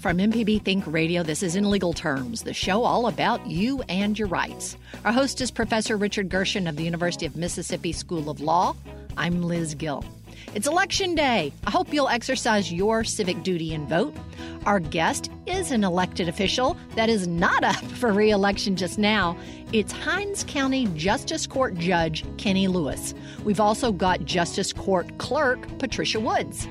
From MPB Think Radio, this is In Legal Terms, the show all about you and your rights. Our host is Professor Richard Gershon of the University of Mississippi School of Law. I'm Liz Gill. It's Election Day. I hope you'll exercise your civic duty and vote. Our guest is an elected official that is not up for re election just now. It's Hinds County Justice Court Judge Kenny Lewis. We've also got Justice Court Clerk Patricia Woods.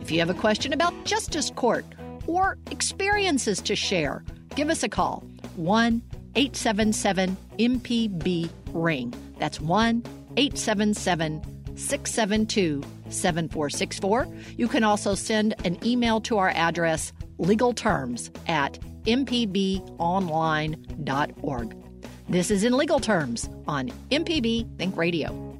If you have a question about Justice Court, or experiences to share, give us a call 1 877 MPB Ring. That's 1 877 672 7464. You can also send an email to our address legalterms at mpbonline.org. This is in legal terms on MPB Think Radio.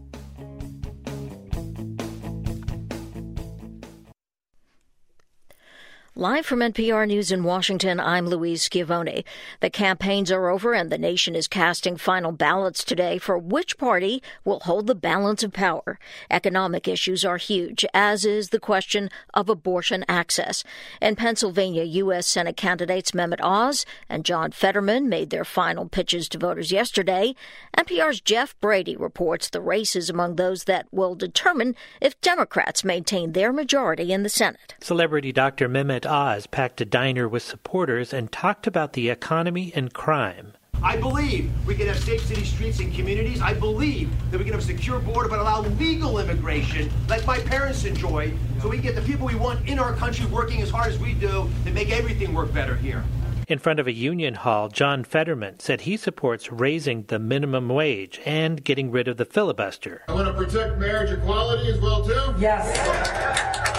Live from NPR News in Washington, I'm Louise Schiavone. The campaigns are over and the nation is casting final ballots today for which party will hold the balance of power. Economic issues are huge, as is the question of abortion access. In Pennsylvania, U.S. Senate candidates Mehmet Oz and John Fetterman made their final pitches to voters yesterday. NPR's Jeff Brady reports the races among those that will determine if Democrats maintain their majority in the Senate. Celebrity Dr. Mehmet Oz packed a diner with supporters and talked about the economy and crime. I believe we can have safe city streets and communities. I believe that we can have a secure border, but allow legal immigration like my parents enjoyed, so we can get the people we want in our country working as hard as we do to make everything work better here. In front of a union hall, John Fetterman said he supports raising the minimum wage and getting rid of the filibuster. I want to protect marriage equality as well too. Yes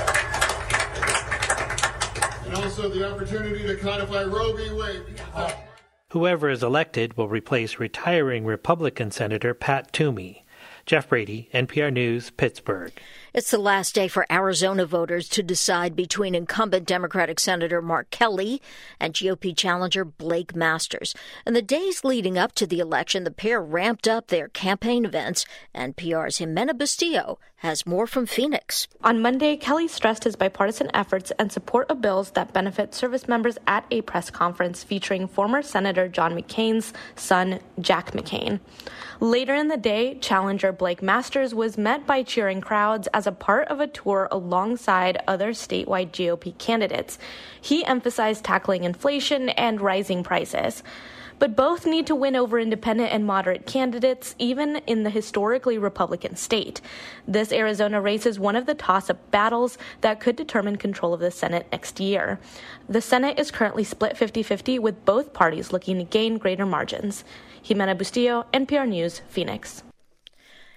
and also the opportunity to codify Roe v. Wade. Whoever is elected will replace retiring Republican Senator Pat Toomey. Jeff Brady, NPR News, Pittsburgh. It's the last day for Arizona voters to decide between incumbent Democratic Senator Mark Kelly and GOP challenger Blake Masters. In the days leading up to the election, the pair ramped up their campaign events, and PR's Ximena Bustillo has more from Phoenix. On Monday, Kelly stressed his bipartisan efforts and support of bills that benefit service members at a press conference featuring former Senator John McCain's son, Jack McCain. Later in the day, challenger Blake Masters was met by cheering crowds as a part of a tour alongside other statewide GOP candidates. He emphasized tackling inflation and rising prices. But both need to win over independent and moderate candidates, even in the historically Republican state. This Arizona race is one of the toss up battles that could determine control of the Senate next year. The Senate is currently split 50 50, with both parties looking to gain greater margins. Ximena Bustillo, NPR News, Phoenix.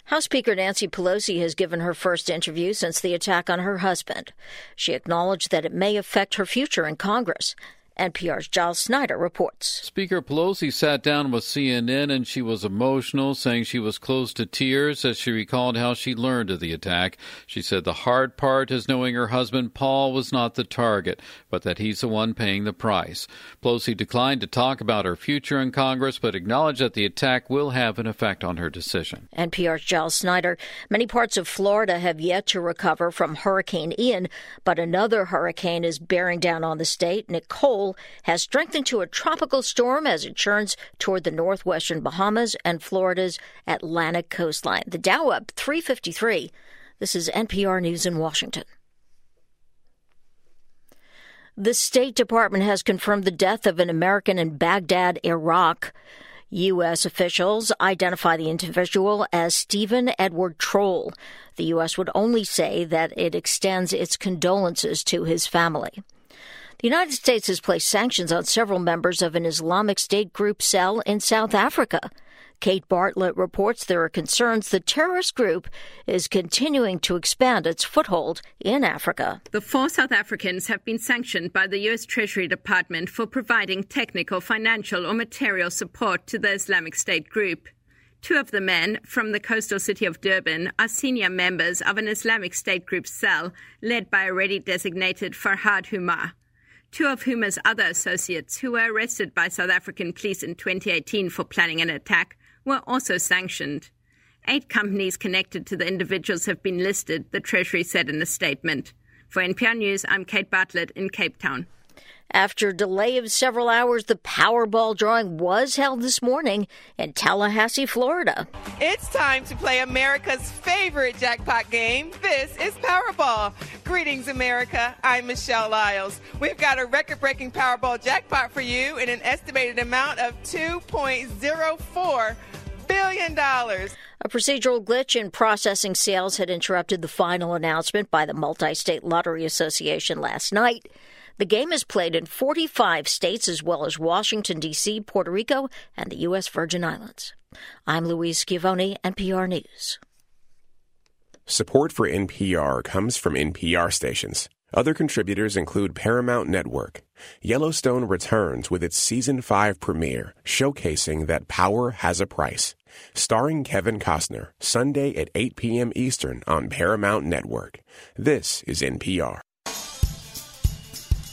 House Speaker Nancy Pelosi has given her first interview since the attack on her husband. She acknowledged that it may affect her future in Congress. NPR's Giles Snyder reports. Speaker Pelosi sat down with CNN and she was emotional, saying she was close to tears as she recalled how she learned of the attack. She said the hard part is knowing her husband Paul was not the target, but that he's the one paying the price. Pelosi declined to talk about her future in Congress, but acknowledged that the attack will have an effect on her decision. NPR's Giles Snyder. Many parts of Florida have yet to recover from Hurricane Ian, but another hurricane is bearing down on the state. Nicole has strengthened to a tropical storm as it churns toward the northwestern Bahamas and Florida's Atlantic coastline. The Dow up 353. This is NPR News in Washington. The State Department has confirmed the death of an American in Baghdad, Iraq. U.S. officials identify the individual as Stephen Edward Troell. The U.S. would only say that it extends its condolences to his family. The United States has placed sanctions on several members of an Islamic State group cell in South Africa. Kate Bartlett reports there are concerns the terrorist group is continuing to expand its foothold in Africa. The four South Africans have been sanctioned by the U.S. Treasury Department for providing technical, financial, or material support to the Islamic State group. Two of the men from the coastal city of Durban are senior members of an Islamic State group cell led by already designated Farhad Hoomer two of whom as other associates who were arrested by South African police in 2018 for planning an attack were also sanctioned. Eight companies connected to the individuals have been listed, the Treasury said in a statement. For NPR News, I'm Kate Bartlett in Cape Town. After a delay of several hours, the Powerball drawing was held this morning in Tallahassee, Florida. It's time to play America's favorite jackpot game. This is Powerball. Greetings, America. I'm Michelle Lyles. We've got a record breaking Powerball jackpot for you in an estimated amount of $2.04 billion. A procedural glitch in processing sales had interrupted the final announcement by the Multi State Lottery Association last night. The game is played in 45 states as well as Washington, D.C., Puerto Rico, and the U.S. Virgin Islands. I'm Louise Schiavone, NPR News. Support for NPR comes from NPR stations. Other contributors include Paramount Network. Yellowstone returns with its season 5 premiere, showcasing that power has a price. Starring Kevin Costner, Sunday at 8 p.m. Eastern on Paramount Network. This is NPR.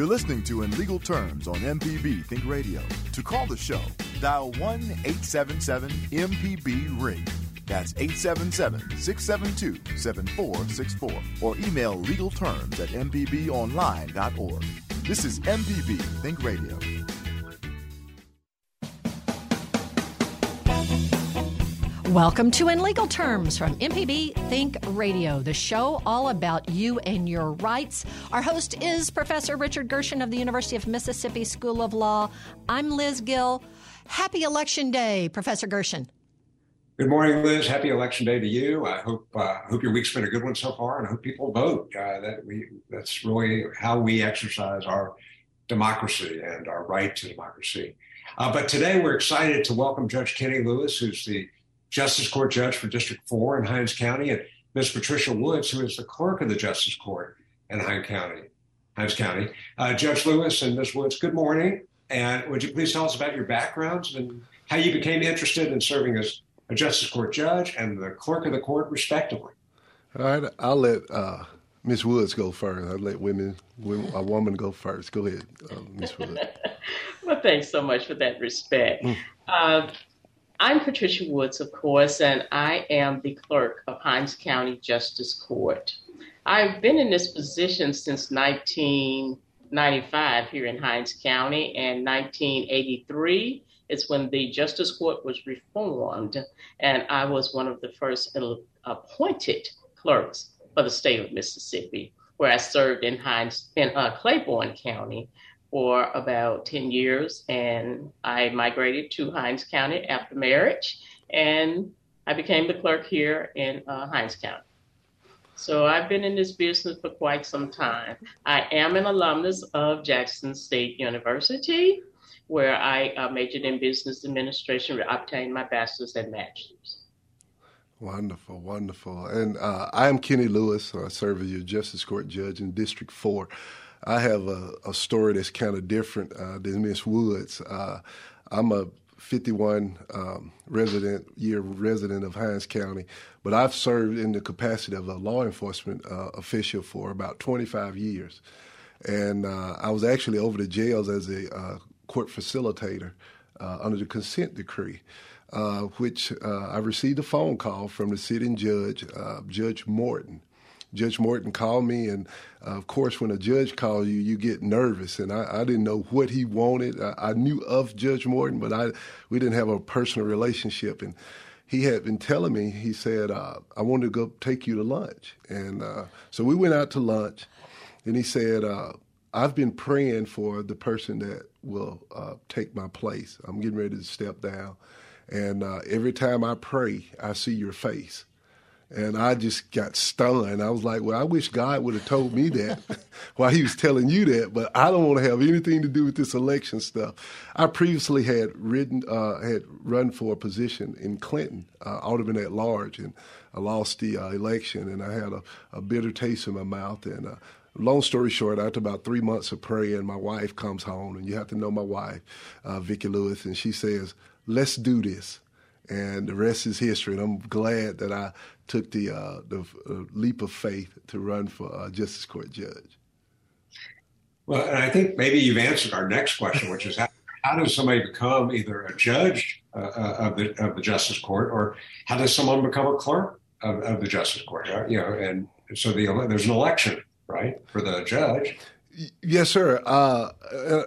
You're listening to In Legal Terms on MPB Think Radio. To call the show, dial 1 877 MPB Ring. That's 877 672 7464. Or email legalterms at mpbonline.org. This is MPB Think Radio. Welcome to In Legal Terms from MPB Think Radio, the show all about you and your rights. Our host is Professor Richard Gershon of the University of Mississippi School of Law. I'm Liz Gill. Happy Election Day, Professor Gershon. Good morning, Liz. Happy Election Day to you. I hope uh, hope your week's been a good one so far, and I hope people vote. Uh, that we that's really how we exercise our democracy and our right to democracy. Uh, but today we're excited to welcome Judge Kenny Lewis, who's the Justice Court Judge for District 4 in Hinds County, and Ms. Patricia Woods, who is the Clerk of the Justice Court in Hinds County. Hinds County. Uh, Judge Lewis and Ms. Woods, good morning. And would you please tell us about your backgrounds and how you became interested in serving as a Justice Court Judge and the Clerk of the Court, respectively? All right, I'll let uh, Ms. Woods go first. I'll let women, a woman go first. Go ahead, uh, Ms. Woods. well, thanks so much for that respect. Mm. Uh, I'm Patricia Woods, of course, and I am the clerk of Hinds County Justice Court. I've been in this position since 1995 here in Hinds County, and 1983 is when the Justice Court was reformed, and I was one of the first appointed clerks for the state of Mississippi, where I served in Hinds in uh, Claiborne County for about 10 years and I migrated to Hinds County after marriage and I became the clerk here in uh, Hinds County. So I've been in this business for quite some time. I am an alumnus of Jackson State University, where I uh, majored in business administration, obtained my bachelor's and master's. Wonderful, wonderful. And uh, I am Kenny Lewis. I serve as your Justice Court Judge in District 4. I have a, a story that's kind of different uh, than Miss Woods. Uh, I'm a 51 um, resident year resident of Hinds County, but I've served in the capacity of a law enforcement uh, official for about 25 years, and uh, I was actually over the jails as a uh, court facilitator uh, under the consent decree. which I received a phone call from the sitting judge, Judge Morton, Judge Morton called me, and uh, of course, when a judge calls you, you get nervous. And I, I didn't know what he wanted. I, I, knew of Judge Morton, but I we didn't have a personal relationship. And he had been telling me, he said, uh, "I want to go take you to lunch." And uh, so we went out to lunch, and he said, uh, "I've been praying for the person that will uh, take my place. I'm getting ready to step down." And uh, every time I pray, I see your face. And I just got stunned. I was like, well, I wish God would have told me that while he was telling you that, but I don't want to have anything to do with this election stuff. I previously had ridden, uh, had run for a position in Clinton, uh, alderman at large, and I lost the uh, election, and I had a, a, bitter taste in my mouth. And uh, long story short, after about three months of praying, my wife comes home, and you have to know my wife, uh, Vicki Lewis, and she says, let's do this. and the rest is history. And I'm glad that I took the uh, the uh, leap of faith to run for uh, justice court judge. Well, and I think maybe you've answered our next question, which is how, how does somebody become either a judge uh, uh, of the of the justice court, or how does someone become a clerk of, of the justice court? You know, and so the, there's an election, right, for the judge. Yes, sir. Uh,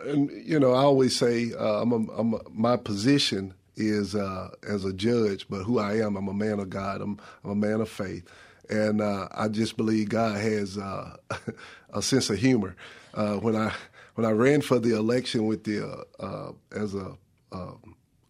and, you know, I always say uh, I'm, a, I'm a, my position is uh, as a judge, but who I am, I'm a man of God. I'm, I'm a man of faith, and uh, I just believe God has uh, a sense of humor. Uh, when I when I ran for the election with the as a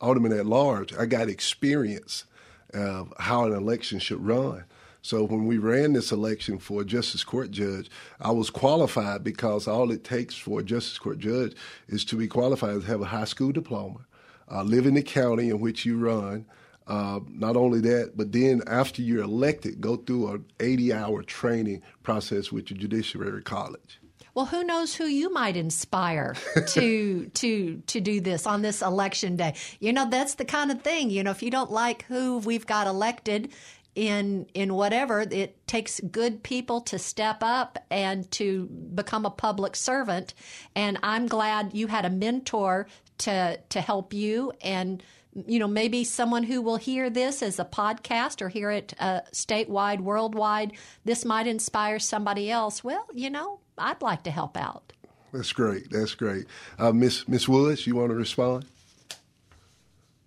alderman at large, I got experience of how an election should run. So when we ran this election for a justice court judge, I was qualified because all it takes for a justice court judge is to be qualified to have a high school diploma, uh, live in the county in which you run. Uh, not only that, but then after you're elected, go through an 80-hour training process with your Judiciary College. Well, who knows who you might inspire to to to do this on this election day? You know, that's the kind of thing. You know, if you don't like who we've got elected, in in whatever it takes good people to step up and to become a public servant and i'm glad you had a mentor to to help you. And you know maybe someone who will hear this as a podcast or hear it uh, statewide worldwide this might inspire somebody else. Well you know i'd like to help out. That's great. That's great. Uh, miss miss woods you want to respond?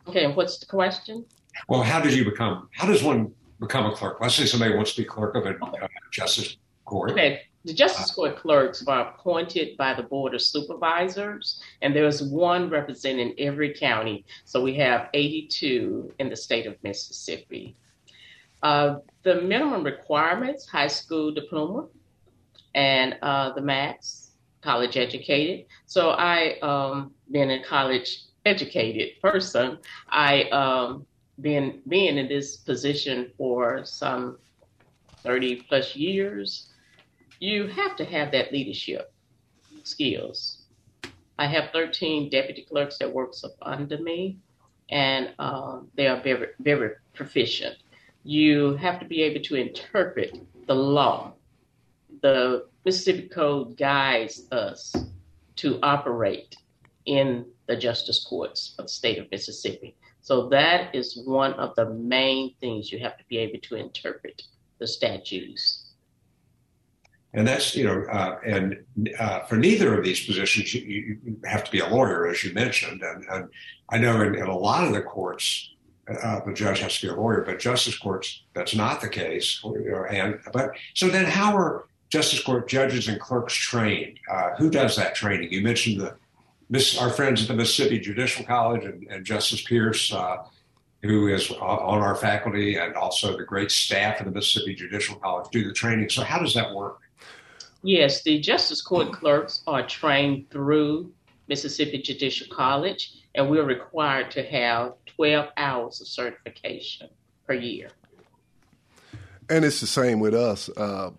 Okay what's the question? Well how did you become how does one become a clerk? Let's say somebody wants to be clerk of a uh, justice court. Okay. The justice court clerks are appointed by the board of supervisors, and there's one representing every county. So we have 82 in the state of Mississippi. Uh, the minimum requirements: high school diploma, and uh, the max college educated. So I, um, being a college educated person, I um, being being in this position for some 30 plus years, you have to have that leadership skills. I have 13 deputy clerks that works up under me, and um, they are very, very proficient. You have to be able to interpret the law. The Mississippi Code guides us to operate in the justice courts of the state of Mississippi. So that is one of the main things you have to be able to interpret the statutes. And that's, you know, uh, and uh, for neither of these positions, you, you, have to be a lawyer, as you mentioned. And, and I know in, in, a lot of the courts, uh, the judge has to be a lawyer, but justice courts, that's not the case. And but so then, how are justice court judges and clerks trained? Uh, who does that training? You mentioned the Miss, our friends at the Mississippi Judicial College and, and Justice Pierce, uh, who is on our faculty, and also the great staff of the Mississippi Judicial College do the training. So, how does that work? Yes, the Justice Court clerks are trained through Mississippi Judicial College, and we're required to have 12 hours of certification per year. And it's the same with us. Uh,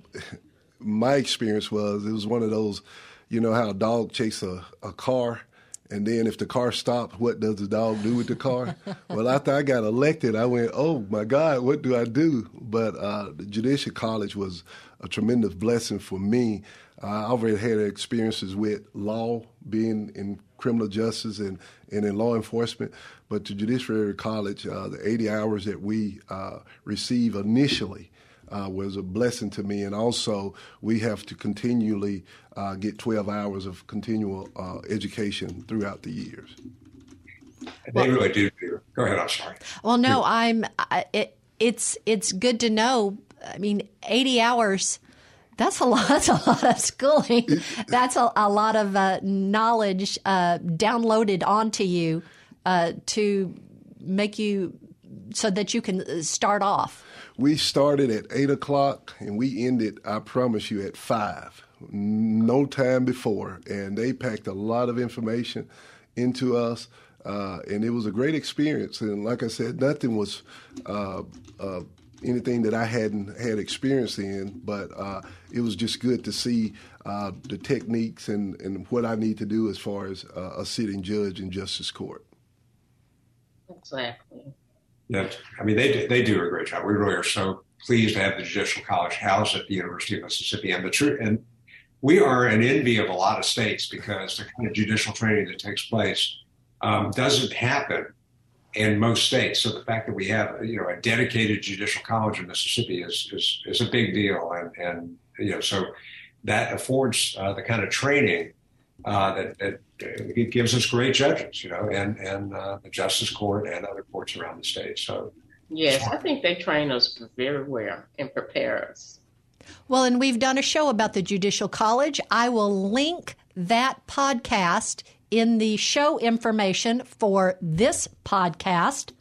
my experience was it was one of those you know how a dog chases a, a car and then if the car stops, what does the dog do with the car? well, after I got elected, I went, oh my God, what do I do? But uh, the Judicial College was a tremendous blessing for me. I already had experiences with law, being in criminal justice and, and in law enforcement. But the Judiciary College, uh, the 80 hours that we uh, receive initially, uh, was a blessing to me. And also, we have to continually uh, get 12 hours of continual uh, education throughout the years. They well, really do. Go ahead. I'm sorry. Well, no, I'm. It, it's it's good to know. I mean, 80 hours. That's a lot. That's a lot of schooling. That's a, a lot of uh, knowledge uh, downloaded onto you uh, to make you so that you can start off. We started at eight o'clock and we ended, I promise you, at five. No time before. And they packed a lot of information into us. Uh, and it was a great experience. And like I said, nothing was uh, uh, anything that I hadn't had experience in, but uh, it was just good to see uh, the techniques and, and what I need to do as far as uh, a sitting judge in justice court. Exactly. that I mean, they they do a great job. We really are so pleased to have the Judicial College housed at the University of Mississippi, and the truth and we are an envy of a lot of states because the kind of judicial training that takes place um, doesn't happen in most states. So the fact that we have you know a dedicated judicial college in Mississippi is is, is a big deal, and and you know so that affords uh, the kind of training uh, that, that it gives us great judges, you know, and and uh, the Justice Court and other courts around the state. So yes, I think they train us very well and prepare us. Well, and we've done a show about the Judicial College. I will link that podcast in the show information for this podcast.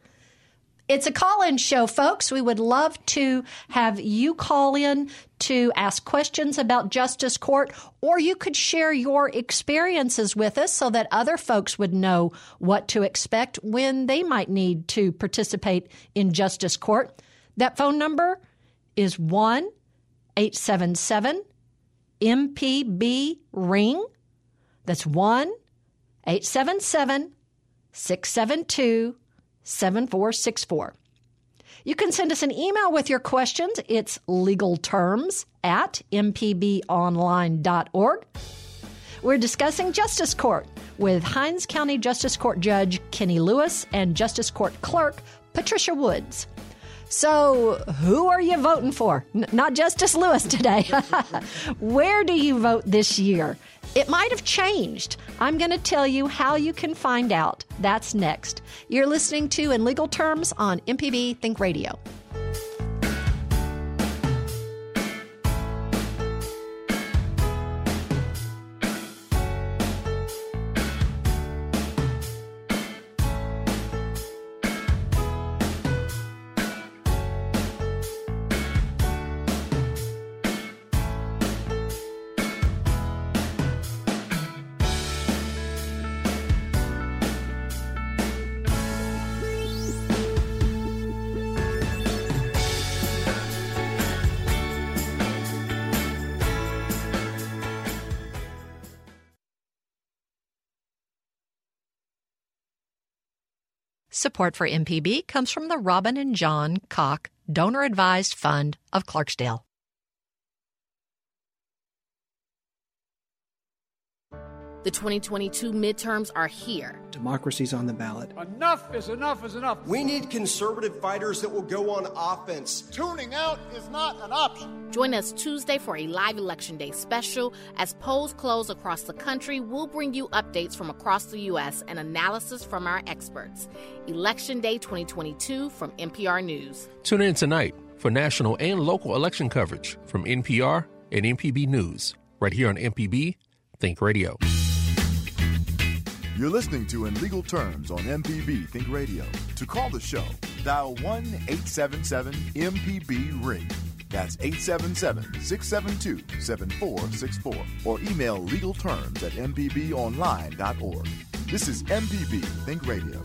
It's a call in show, folks. We would love to have you call in to ask questions about Justice Court, or you could share your experiences with us so that other folks would know what to expect when they might need to participate in Justice Court. That phone number is 1 877 MPB Ring. That's 1 877 672 7464. You can send us an email with your questions. It's legalterms at mpbonline.org. We're discussing Justice Court with Hinds County Justice Court Judge Kenny Lewis and Justice Court Clerk Patricia Woods. So, who are you voting for? N- not Justice Lewis today. Where do you vote this year? It might have changed. I'm going to tell you how you can find out. That's next. You're listening to In Legal Terms on MPB Think Radio. Support for MPB comes from the Robin and John Koch Donor Advised Fund of Clarksdale. The 2022 midterms are here. Democracy's on the ballot. Enough is enough is enough. We need conservative fighters that will go on offense. Tuning out is not an option. Join us Tuesday for a live Election Day special. As polls close across the country, we'll bring you updates from across the U.S. and analysis from our experts. Election Day 2022 from NPR News. Tune in tonight for national and local election coverage from NPR and MPB News, right here on MPB Think Radio. You're listening to In Legal Terms on MPB Think Radio. To call the show, dial 1 877 MPB Ring. That's 877 672 7464. Or email legalterms at mpbonline.org. This is MPB Think Radio.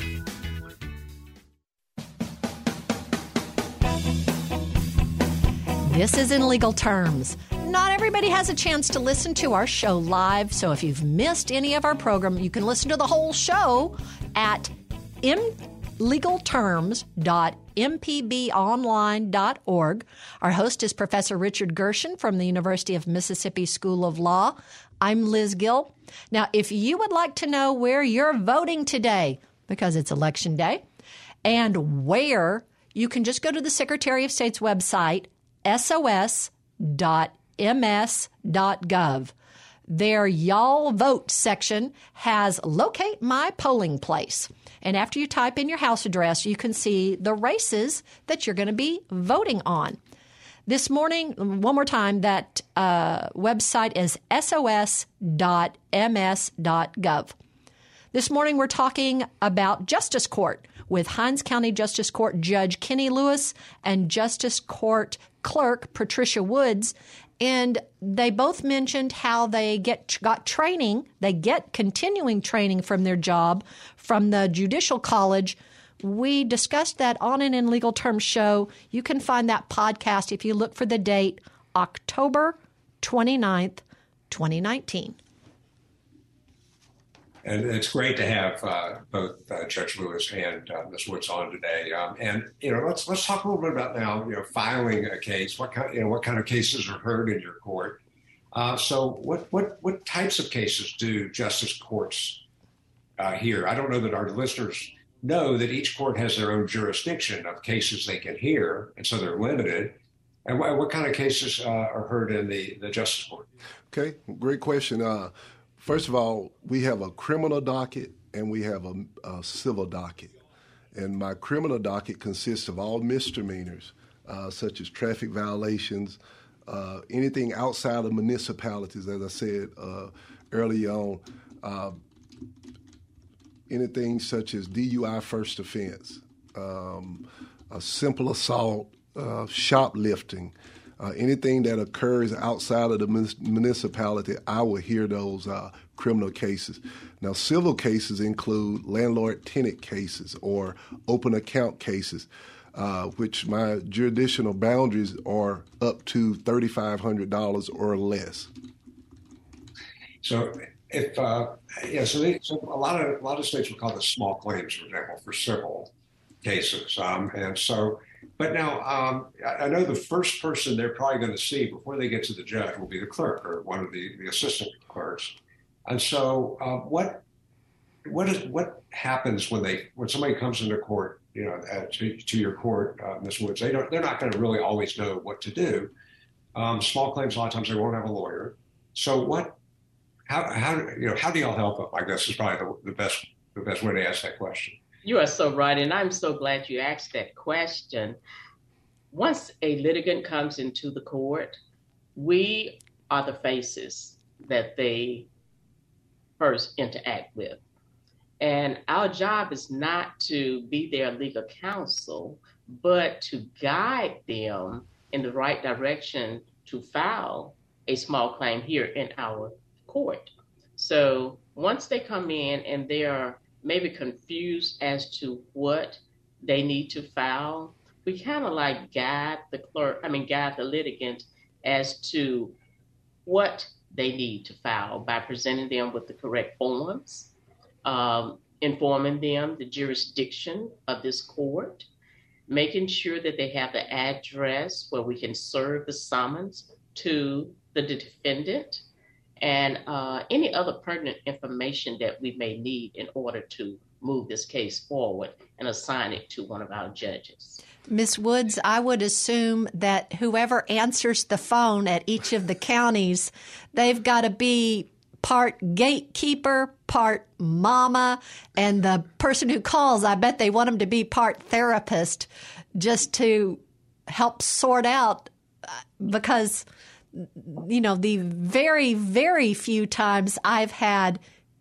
This is In Legal Terms. Not everybody has a chance to listen to our show live, so if you've missed any of our program, you can listen to the whole show at legalterms.mpbonline.org. Our host is Professor Richard Gershon from the University of Mississippi School of Law. I'm Liz Gill. Now, if you would like to know where you're voting today, because it's election day, and where, you can just go to the Secretary of State's website, sos.ms.gov. Their Y'all Vote section has Locate My Polling Place. And after you type in your house address, you can see the races that you're going to be voting on. This morning, one more time, that uh, website is sos.ms.gov. This morning, we're talking about Justice Court with Hinds County Justice Court Judge Kenny Lewis and Justice Court Clerk Patricia Woods. And they both mentioned how they get got training, they get continuing training from their job from the Judicial College. We discussed that on an In Legal Terms show. You can find that podcast if you look for the date October 29th, 2019. And it's great to have uh, both uh, Judge Lewis and uh, Ms. Woods on today. Um, and you know, let's let's talk a little bit about now. You know, filing a case. What kind, you know, what kind of cases are heard in your court? Uh, so, what what what types of cases do justice courts uh, hear? I don't know that our listeners know that each court has their own jurisdiction of cases they can hear, and so they're limited. And what, what kind of cases uh, are heard in the the justice court? Okay, great question. First of all, we have a criminal docket and we have a, a civil docket. And my criminal docket consists of all misdemeanors, uh, such as traffic violations, uh, anything outside of municipalities, as I said uh, early on, uh, anything such as DUI first offense, um, a simple assault, uh, shoplifting, uh, anything that occurs outside of the municipality, I will hear those uh, criminal cases. Now, civil cases include landlord tenant cases or open account cases, uh, which my jurisdictional boundaries are up to $3,500 or less. So, if uh, yeah, so, they, so a lot of a lot of states will call this small claims, for example, for civil cases, um, and so but now, um, I know the first person they're probably going to see before they get to the judge will be the clerk or one of the, the assistant clerks. And so, uh, what what is what happens when they when somebody comes into court, you know, to, to, your court, uh, Ms. Woods? They don't they're not going to really always know what to do. Um, small claims, a lot of times they won't have a lawyer. So, what? How how you know how do y'all help them? I guess is probably the, the best the best way to ask that question. You are so right. And I'm so glad you asked that question. Once a litigant comes into the court, we are the faces that they first interact with. And our job is not to be their legal counsel, but to guide them in the right direction to file a small claim here in our court. So once they come in and they are maybe confused as to what they need to file, we kind of like guide the clerk, I mean, guide the litigant as to what they need to file by presenting them with the correct forms, um, informing them the jurisdiction of this court, making sure that they have the address where we can serve the summons to the defendant, and uh, any other pertinent information that we may need in order to move this case forward and assign it to one of our judges. Ms. Woods, I would assume that whoever answers the phone at each of the counties, they've got to be part gatekeeper, part mama, and the person who calls, I bet they want them to be part therapist just to help sort out uh, because you know, the very, very few times I've had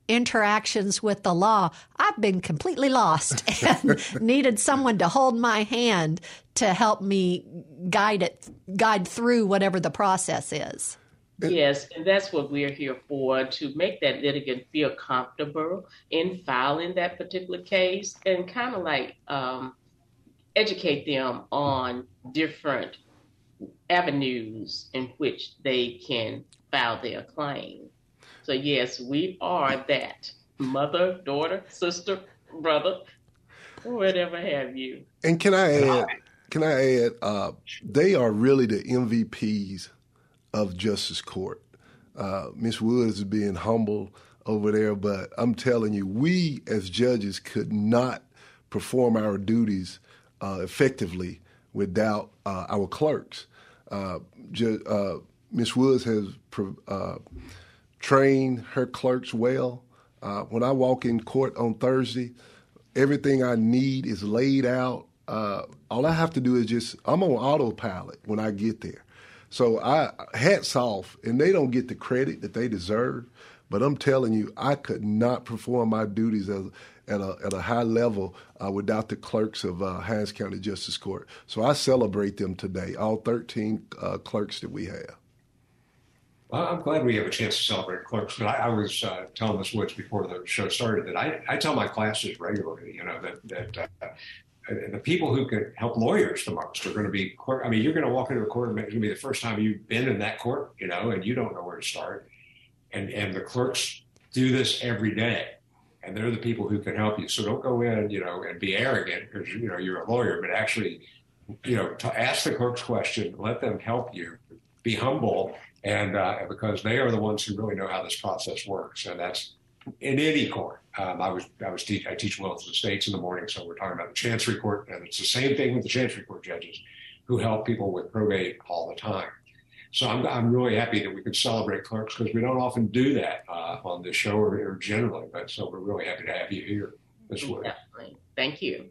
interactions with the law, I've been completely lost and needed someone to hold my hand to help me guide it, guide through whatever the process is. Yes, and that's what we're here for to make that litigant feel comfortable in filing that particular case and kind of like um, educate them on different avenues in which they can file their claim. So, yes, we are that mother, daughter, sister, brother, whatever have you. And can I add? Can I add? Uh, they are really the MVPs of Justice Court. Uh, Miss Woods is being humble over there, but I'm telling you, we as judges could not perform our duties uh, effectively without uh, our clerks. Uh, uh, Ms. Woods has uh, trained her clerks well. Uh, when I walk in court on Thursday, everything I need is laid out. Uh, all I have to do is just, I'm on autopilot when I get there. So I hats off, and they don't get the credit that they deserve. But I'm telling you, I could not perform my duties as at a, at a high level uh, without the clerks of uh, Hinds County Justice Court. So I celebrate them today, all 13 uh, clerks that we have. Well, I'm glad we have a chance to celebrate clerks. But I, I was uh, telling Ms. Woods before the show started that I, I tell my classes regularly, you know, that, that uh, the people who can help lawyers the most are going to be court. I mean, you're going to walk into a court and it's going to be the first time you've been in that court, you know, and you don't know where to start. And and the clerks do this every day and they're the people who can help you. So don't go in, you know, and be arrogant because you know you're a lawyer, but actually, you know, to ask the clerk's question, let them help you. Be humble, and uh, because they are the ones who really know how this process works, and that's in any court. Um, I was I was te- I teach Wills Estates in the morning, so we're talking about the Chancery Court, and it's the same thing with the Chancery Court judges who help people with probate all the time. So I'm, I'm really happy that we can celebrate clerks because we don't often do that uh, on this show or, or, generally. But so we're really happy to have you here this week. Definitely. Thank you.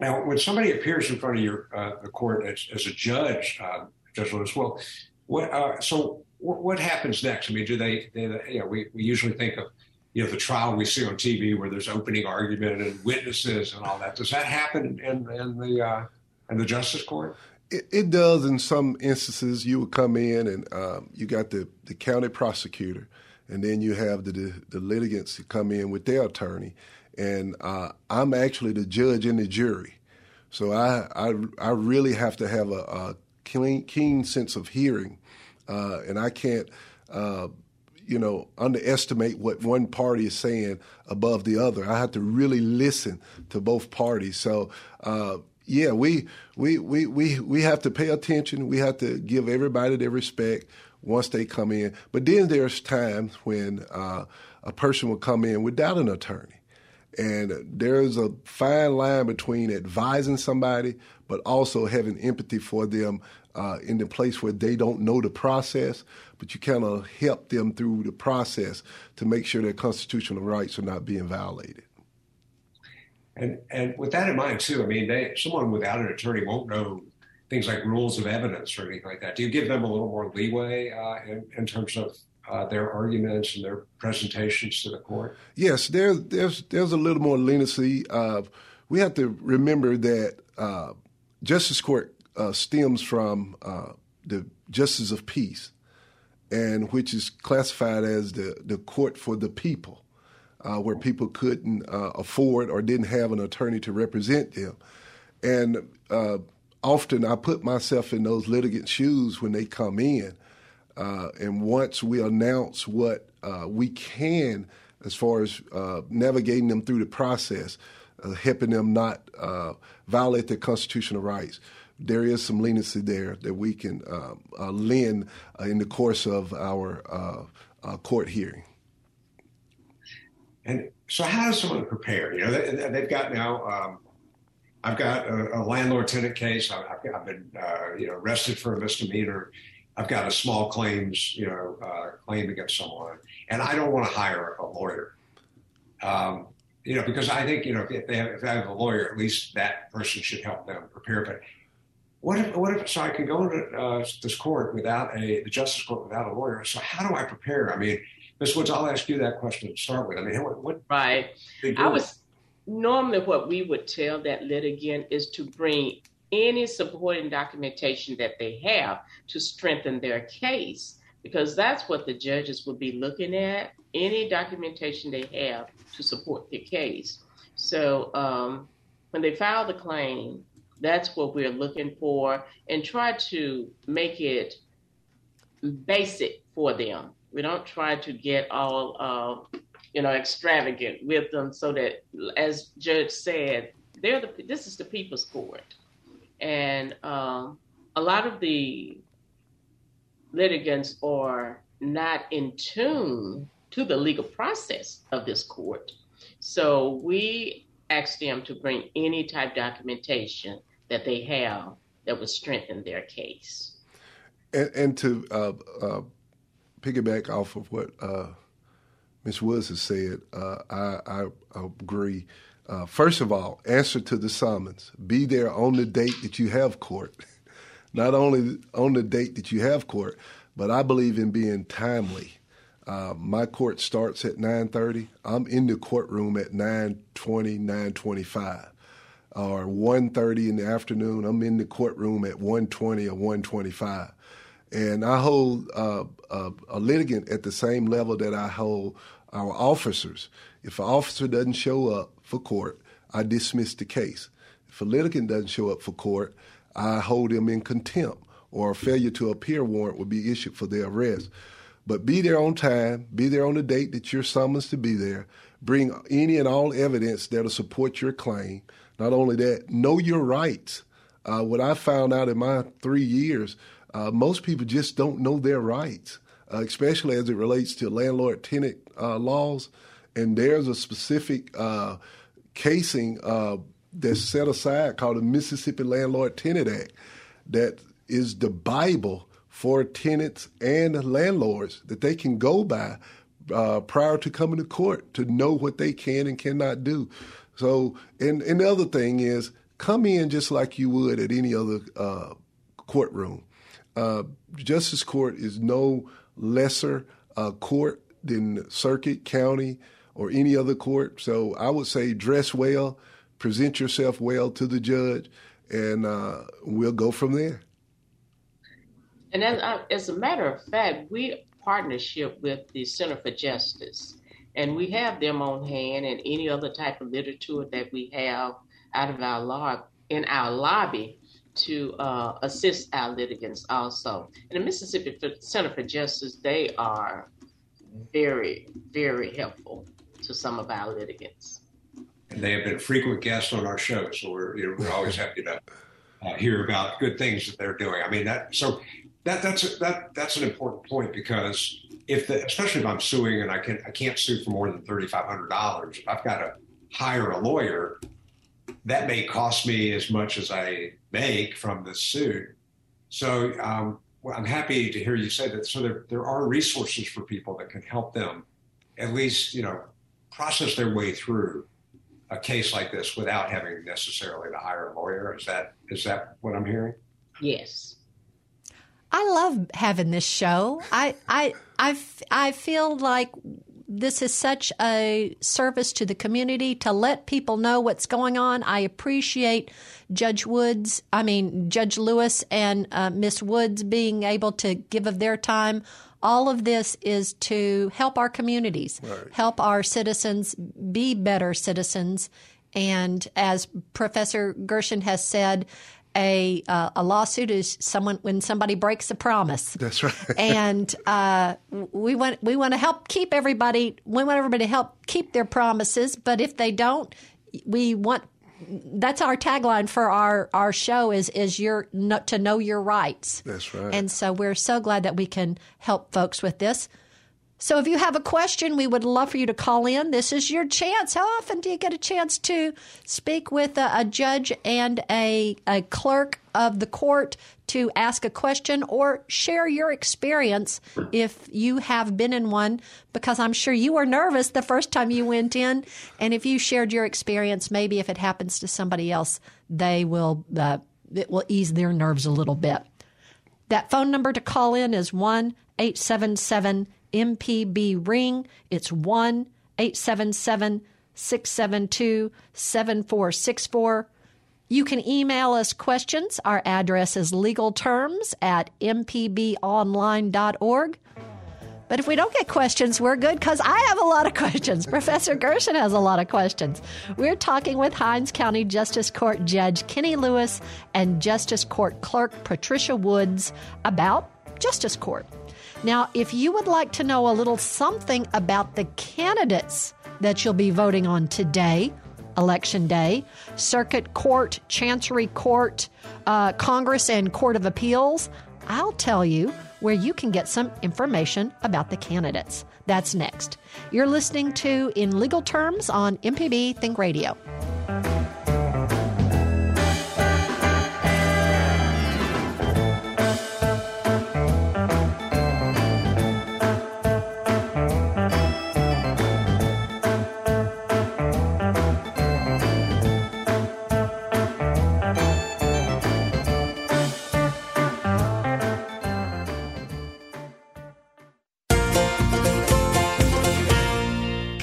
Now, when somebody appears in front of your uh, the court as, as a judge, uh, Judge Lewis, well, what uh, so what, what, happens next? I mean, do they, they you know, we, we usually think of you know the trial we see on TV where there's opening argument and witnesses and all that. Does that happen in, in the uh, in the justice court? It, it, does in some instances. You would come in and um, you got the, the county prosecutor, and then you have the, the, the litigants come in with their attorney, and uh, I'm actually the judge and the jury. So I I, I really have to have a, a keen, keen sense of hearing, uh, and I can't. Uh, you know, underestimate what one party is saying above the other. I have to really listen to both parties. So, uh, yeah, we, we, we, we, we have to pay attention. We have to give everybody their respect once they come in. But then there's times when uh, a person will come in without an attorney. And there's a fine line between advising somebody, but also having empathy for them uh, in the place where they don't know the process, but you kind of help them through the process to make sure their constitutional rights are not being violated. And and with that in mind too, I mean, they, someone without an attorney won't know things like rules of evidence or anything like that. Do you give them a little more leeway uh, in, in, terms of uh, their arguments and their presentations to the court? Yes, there's there's there's a little more leniency. Uh, we have to remember that uh, justice court uh, stems from uh, the justice of peace, and which is classified as the the court for the people uh, where people couldn't uh, afford or didn't have an attorney to represent them. And uh, often I put myself in those litigants' shoes when they come in. Uh, and once we announce what uh, we can as far as uh, navigating them through the process, helping them not violate their constitutional rights, there is some leniency there that we can lend in the course of our court hearing. And so, how does someone prepare? You know, they, have got now. Um, I've got a, a landlord-tenant case. I've, I've been, uh, you know, arrested for a misdemeanor. I've got a small claims, you know, uh, claim against someone, and I don't want to hire a lawyer. Um, you know, because I think you know if they have, if they have a lawyer, at least that person should help them prepare. But what if what if so I can go to uh, this court without a the justice court without a lawyer? So how do I prepare? I mean, Ms. Woods, I'll ask you that question to start with. I mean, what, what right? I was normally what we would tell that litigant is to bring any supporting documentation that they have to strengthen their case, because that's what the judges would be looking at. Any documentation they have to support their case. So um, when they file the claim, that's what we're looking for, and try to make it basic for them we don't try to get all, uh, you know, extravagant with them so that, as Judge said, they're the, this is the people's court. And um, a lot of the litigants are not in tune to the legal process of this court. So we ask them to bring any type documentation that they have that would strengthen their case. And, and to uh, uh, piggyback off of what uh, Ms. Woods has said, uh, I, I, agree. Uh, first of all, answer to the summons. Be there on the date that you have court. Not only on the date that you have court, but I believe in being timely. Uh, my court starts at 9.30. I'm in the courtroom at 9.20, 9.25. Or 1.30 in the afternoon, I'm in the courtroom at 1.20 or 1.25. And I hold uh, a, a, litigant at the same level that I hold our officers. If an officer doesn't show up for court, I dismiss the case. If a litigant doesn't show up for court, I hold him in contempt, or a failure to appear warrant would be issued for their arrest. But be there on time, be there on the date that you're summoned to be there. Bring any and all evidence that'll support your claim. Not only that, know your rights. Uh, what I found out in my three years, uh, most people just don't know their rights, uh, especially as it relates to landlord tenant uh, laws. And there's a specific uh, casing uh, that's set aside called the Mississippi Landlord Tenant Act that is the Bible for tenants and landlords that they can go by uh, prior to coming to court to know what they can and cannot do. So, and, and the other thing is, come in just like you would at any other courtroom. Uh, Justice Court is no lesser uh, court than circuit, county, or any other court. So I would say dress well, present yourself well to the judge, and uh, we'll go from there. And as, uh, as, a matter of fact, we partnership with the Center for Justice, and we have them on hand and any other type of literature that we have out of our log in our lobby to uh, assist our litigants also. And the Mississippi Center for Justice, they are very, very helpful to some of our litigants. And they have been frequent guests on our show, so we're you know, we're always happy to uh, hear about good things that they're doing. I mean that so that that's a, that that's an important point because if the, especially if I'm suing and I can I can't sue for more than thirty five hundred dollars, I've got to hire a lawyer. That may cost me as much as I make from the suit. So um, well, I'm happy to hear you say that. So there there are resources for people that can help them, at least you know, process their way through a case like this without having necessarily to hire a lawyer. Is that is that what I'm hearing? Yes. I love having this show. I I I, I feel like this is such a service to the community to let people know what's going on. I appreciate Judge Woods, I mean Judge Lewis and uh, Miss Woods being able to give of their time. All of this is to help our communities, right. help our citizens be better citizens. And as Professor Gershon has said, a uh, a lawsuit is someone when somebody breaks a promise. That's right. and uh, we want we want to help keep everybody. We want everybody to help keep their promises. But if they don't, we want. That's our tagline for our, our show is is your to know your rights. That's right. And so we're so glad that we can help folks with this. So if you have a question, we would love for you to call in. This is your chance. How often do you get a chance to speak with a, a judge and a, a clerk of the court to ask a question or share your experience if you have been in one? Because I'm sure you were nervous the first time you went in. And if you shared your experience, maybe if it happens to somebody else, they will, uh, it will ease their nerves a little bit. That phone number to call in is 1 877 MPB ring. It's 1 877 672 7464. You can email us questions. Our address is legalterms at mpbonline.org. But if we don't get questions, we're good because I have a lot of questions. Professor Gershon has a lot of questions. We're talking with Hinds County Justice Court Judge Kenny Lewis and Justice Court Clerk Patricia Woods about Justice Court. Now, if you would like to know a little something about the candidates that you'll be voting on today, Election Day, Circuit Court, Chancery Court, uh, Congress, and Court of Appeals, I'll tell you where you can get some information about the candidates. That's next. You're listening to In Legal Terms on MPB Think Radio.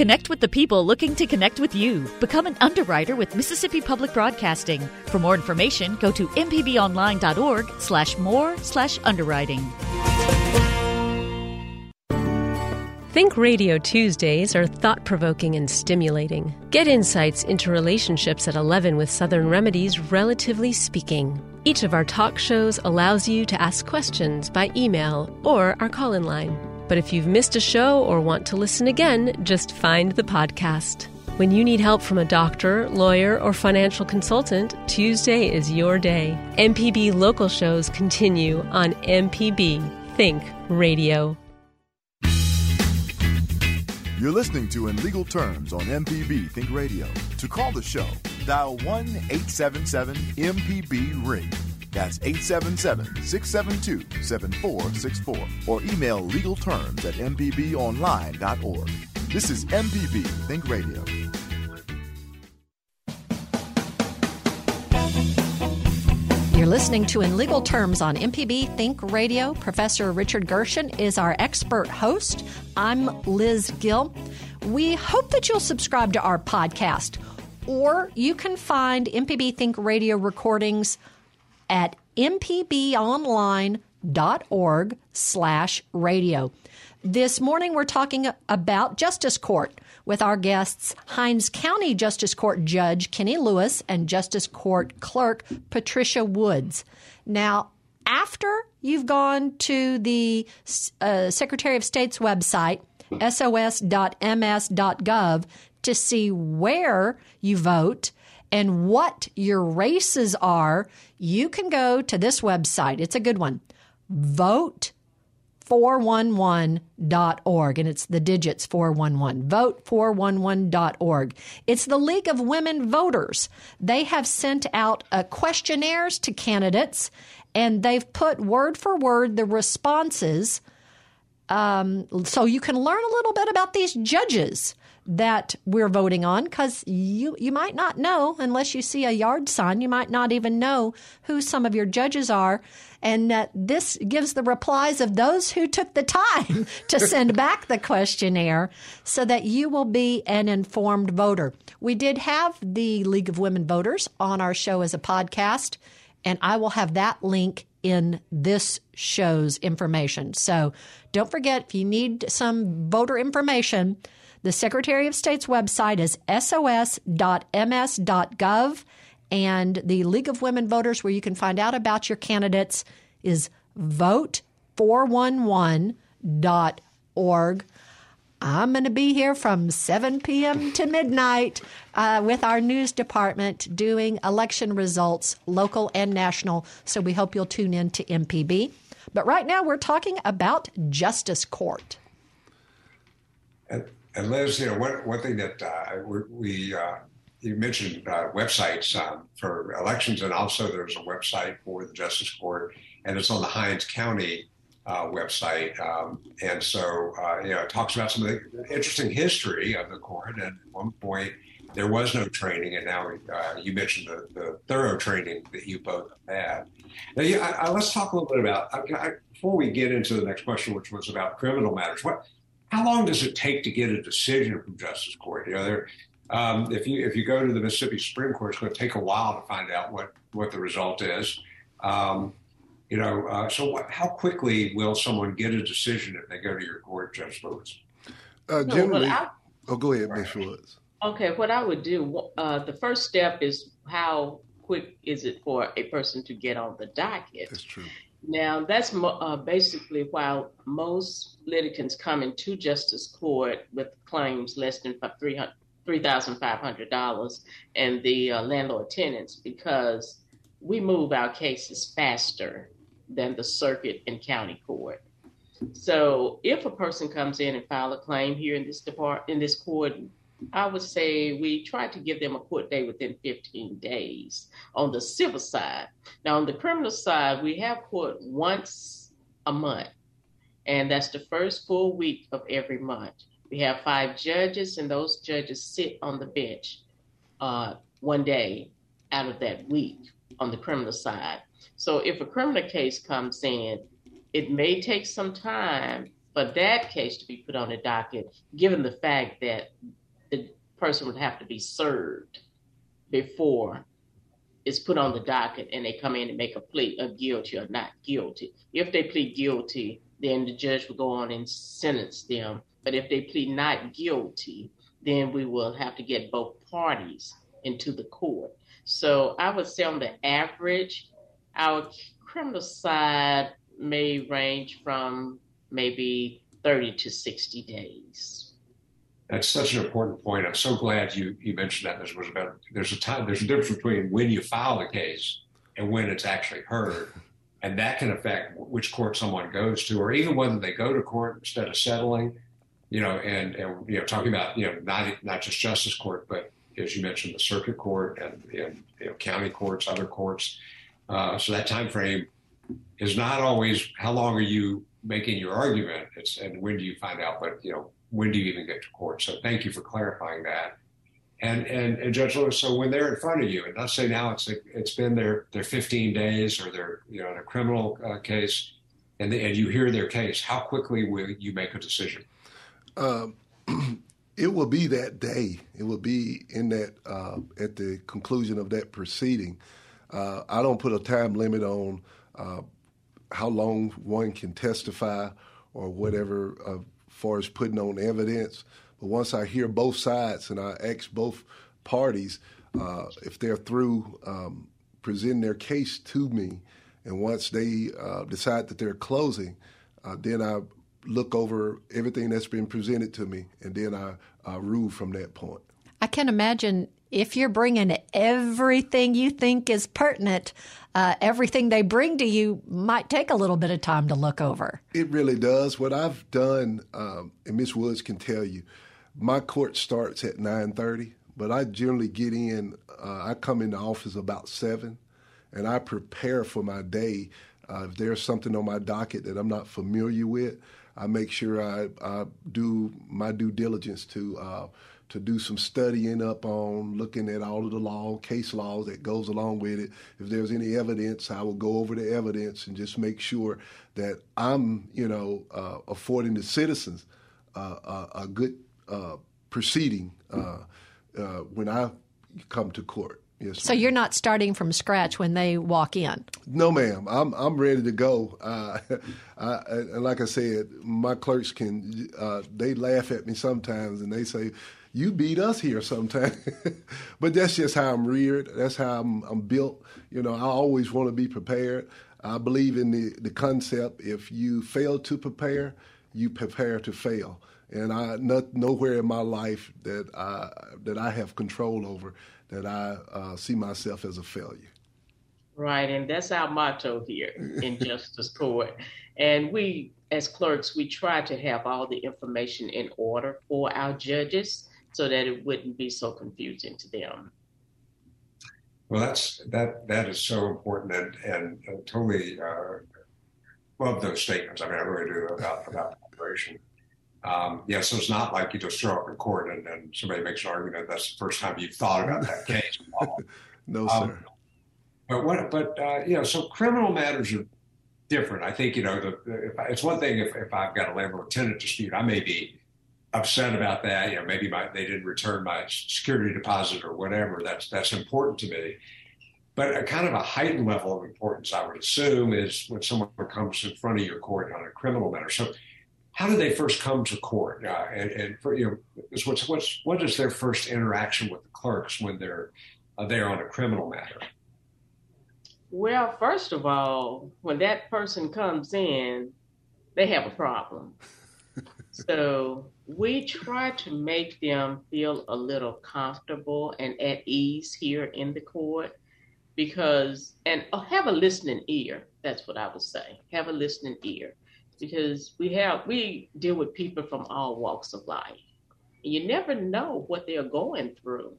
Connect with the people looking to connect with you. Become an underwriter with Mississippi Public Broadcasting. For more information, go to mpbonline.org slash more slash underwriting. Think Radio Tuesdays are thought provoking and stimulating. Get insights into relationships at 11 with Southern Remedies, relatively speaking. Each of our talk shows allows you to ask questions by email or our call in line. But if you've missed a show or want to listen again, just find the podcast. When you need help from a doctor, lawyer, or financial consultant, Tuesday is your day. MPB local shows continue on MPB Think Radio. You're listening to In Legal Terms on MPB Think Radio. To call the show, dial 1 877 MPB Ring. That's 877 672 7464. Or email legalterms at mpbonline.org. This is MPB Think Radio. You're listening to In Legal Terms on MPB Think Radio. Professor Richard Gershon is our expert host. I'm Liz Gill. We hope that you'll subscribe to our podcast, or you can find MPB Think Radio recordings at mpbonline.org slash radio. This morning we're talking about Justice Court with our guests Hinds County Justice Court Judge Kenny Lewis and Justice Court Clerk Patricia Woods. Now, after you've gone to the uh, Secretary of State's website, sos.ms.gov, to see where you vote and what your races are, you can go to this website. It's a good one. Vote 411.org and it's the digits 411 vote411.org it's the league of women voters they have sent out uh, questionnaires to candidates and they've put word for word the responses um, so you can learn a little bit about these judges that we're voting on because you you might not know unless you see a yard sign you might not even know who some of your judges are. And uh, this gives the replies of those who took the time to send back the questionnaire so that you will be an informed voter. We did have the league of women voters on our show as a podcast and i will have that link in this show's information. So don't forget if you need some voter information the Secretary of State's website is sos.ms.gov, and the League of Women Voters, where you can find out about your candidates, is vote411.org. I'm going to be here from 7 p.m. to midnight uh, with our news department doing election results, local and national. So we hope you'll tune in to MPB. But right now, we're talking about Justice Court. Liz, you know, one, one thing that uh, we, uh, you mentioned uh, websites um, for elections, and also there's a website for the Justice Court, and it's on the Hinds County uh, website. Um, and so, uh, you know, it talks about some of the interesting history of the court. And at one point, there was no training, and now uh, you mentioned the, the, thorough training that you both had. Now, yeah, I, I, let's talk a little bit about I, before we get into the next question, which was about criminal matters. What how long does it take to get a decision from Justice Court? You know, there, um, if you if you go to the Mississippi Supreme Court, it's going to take a while to find out what what the result is. Um, you know, uh, so what, how quickly will someone get a decision if they go to your court, Judge Lewis? Uh, generally, no, I, oh, go ahead, Ms. Woods. Okay, what I would do, uh, the first step is how quick is it for a person to get on the docket? That's true. Now, that's uh, basically why most litigants come into justice court with claims less than $3,500 and the uh, landlord tenants, because we move our cases faster than the circuit and county court. So if a person comes in and file a claim here in this depart in this court, I would say we try to give them a court date within 15 days on the civil side. Now, on the criminal side, we have court once a month, and that's the first full week of every month. We have five judges, and those judges sit on the bench uh, one day out of that week on the criminal side. So if a criminal case comes in, it may take some time for that case to be put on the docket, given the fact that person would have to be served before it's put on the docket and they come in and make a plea of guilty or not guilty. If they plead guilty, then the judge will go on and sentence them. But if they plead not guilty, then we will have to get both parties into the court. So I would say on the average, our criminal side may range from maybe 30 to 60 days. That's such an important point. I'm so glad you, you mentioned that. This was about there's a time there's a difference between when you file the case and when it's actually heard, and that can affect which court someone goes to, or even whether they go to court instead of settling. You know, and, and you know, talking about you know not not just justice court, but as you mentioned, the circuit court and, and you know, county courts, other courts. Uh, so that time frame is not always how long are you making your argument. It's and when do you find out, but you know when do you even get to court? So thank you for clarifying that. And and, and Judge Lewis, so when they're in front of you, and let's say now it's it's been their their 15 days or they're you know in a criminal uh, case, and and you hear their case, how quickly will you make a decision? Um, it will be that day. It will be in that uh, at the conclusion of that proceeding. Uh, I don't put a time limit on uh, how long one can testify or whatever uh, far as putting on evidence. But once I hear both sides and I ask both parties uh, if they're through um, presenting their case to me, and once they uh, decide that they're closing, uh, then I look over everything that's been presented to me, and then I rule from that point. I can imagine if you're bringing everything you think is pertinent, uh, everything they bring to you might take a little bit of time to look over. It really does. What I've done, um, and Miss Woods can tell you, my court starts at nine thirty, but I generally get in. Uh, I come in the office about seven, and I prepare for my day. Uh, if there's something on my docket that I'm not familiar with, I make sure I, I do my due diligence to uh, to do some studying up on looking at all of the law, case laws that goes along with it. If there's any evidence, I will go over the evidence and just make sure that I'm, you know, uh, affording the citizens uh, a, a, good uh, proceeding uh, uh, when I come to court. Yes, so you're not starting from scratch when they walk in. No, ma'am. I'm I'm ready to go. Uh, I, and like I said, my clerks can uh, they laugh at me sometimes and they say, you beat us here sometimes. but that's just how I'm reared. That's how I'm, I'm built. You know, I always want to be prepared. I believe in the, the concept if you fail to prepare, you prepare to fail. And I not, nowhere in my life that I, that I have control over that I uh, see myself as a failure. Right, and that's our motto here in Justice Court. And we, as clerks, we try to have all the information in order for our judges so that it wouldn't be so confusing to them. Well, that's that that is so important, and and uh, totally uh, love those statements. I mean, I really do about about preparation. Um, yeah, so it's not like you just show up in court and, and somebody makes an argument. That's the first time you've thought about that case. no, um, sir. But what? But uh, you know, so criminal matters are different. I think you know, the, if I, it's one thing if, if I've got a landlord tenant dispute, I may be upset about that. You know, maybe my, they didn't return my security deposit or whatever. That's that's important to me. But a kind of a heightened level of importance, I would assume, is when someone comes in front of your court on a criminal matter. So, how do they first come to court? Uh, and, and for, you know, what's what's what is their first interaction with the clerks when they're uh, there on a criminal matter? Well, first of all, when that person comes in, they have a problem. So we try to make them feel a little comfortable and at ease here in the court because and uh, have a listening ear that's what i would say. Have a listening ear because we have we deal with people from all walks of life. And you never know what they're going through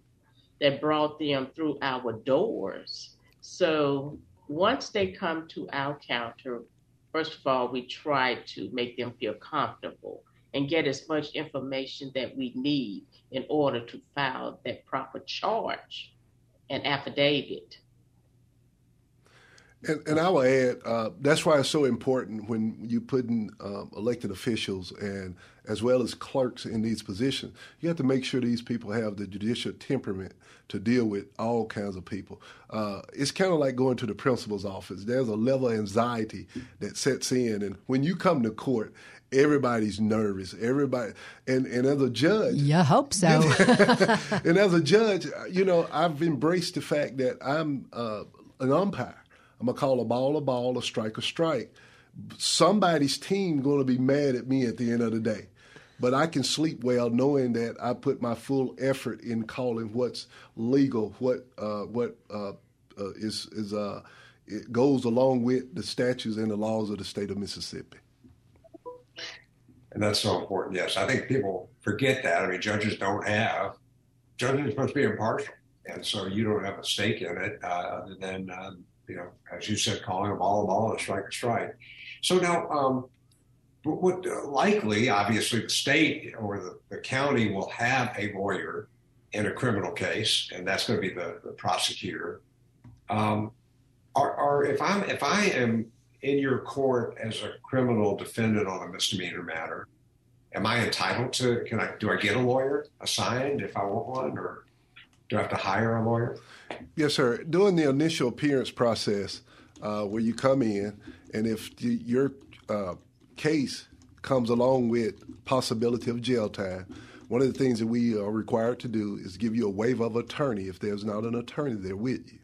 that brought them through our doors. So once they come to our counter first of all we try to make them feel comfortable and get as much information that we need in order to file that proper charge and affidavit. And, and I will add, uh, that's why it's so important when you put in um, elected officials and as well as clerks in these positions, you have to make sure these people have the judicial temperament to deal with all kinds of people. Uh, it's kind of like going to the principal's office. There's a level of anxiety that sets in, and when you come to court, everybody's nervous. Everybody, and and as a judge, you hope so. and as a judge, you know, I've embraced the fact that I'm uh, an umpire. I'm gonna call a ball a ball, a strike a strike, somebody's team going to be mad at me at the end of the day. But I can sleep well knowing that I put my full effort in calling what's legal, what uh, what uh, uh, is is uh, it goes along with the statutes and the laws of the state of Mississippi. And that's so important. Yes, I think people forget that. I mean, judges don't have judges are supposed to be impartial, and so you don't have a stake in it uh, other than um, you know, as you said, calling a ball a ball a strike a strike. So now, um, what uh, likely, obviously, the state or the, the county will have a lawyer in a criminal case, and that's going to be the, the prosecutor. Um, or, or if I'm if I am in your court as a criminal defendant on a misdemeanor matter, am I entitled to? Can I do I get a lawyer assigned if I want one, or do I have to hire a lawyer? Yes, sir. During the initial appearance process, uh, where you come in, and if the, your uh, case comes along with possibility of jail time, one of the things that we are required to do is give you a waiver of attorney if there's not an attorney there with you.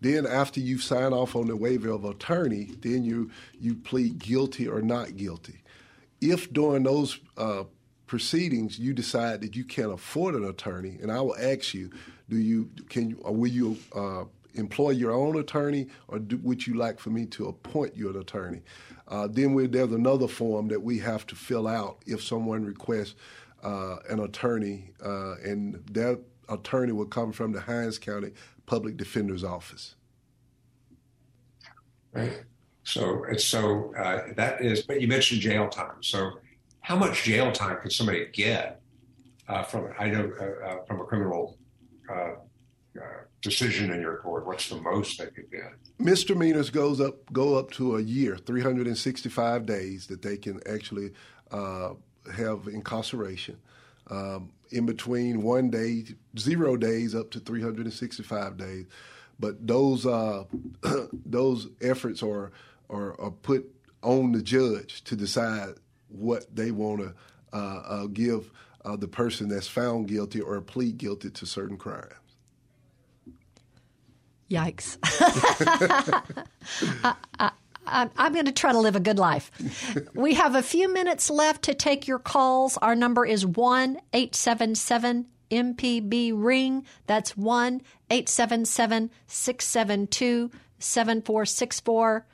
Then after you sign off on the waiver of attorney, then you you plead guilty or not guilty. If during those uh, proceedings you decide that you can't afford an attorney, and I will ask you, do you can you or will you uh, employ your own attorney, or do, would you like for me to appoint you an attorney? Uh, then we, there's another form that we have to fill out if someone requests uh, an attorney, uh, and that attorney will come from the Hinds County Public Defender's Office. Right. So it's so uh, that is. But you mentioned jail time. So how much jail time could somebody get uh, from? I know uh, from a criminal decision in your court? What's the most they could get? Misdemeanors goes up go up to a year, 365 days that they can actually uh, have incarceration. Um, in between one day, zero days, up to 365 days. But those uh, those efforts are, are, are put on the judge to decide what they want to uh, uh, give uh, the person that's found guilty or plead guilty to certain crimes. Yikes. I, am going to try to live a good life. We have a few minutes left to take your calls. Our number is 1 877 MPB Ring. That's 1 877 672 7464.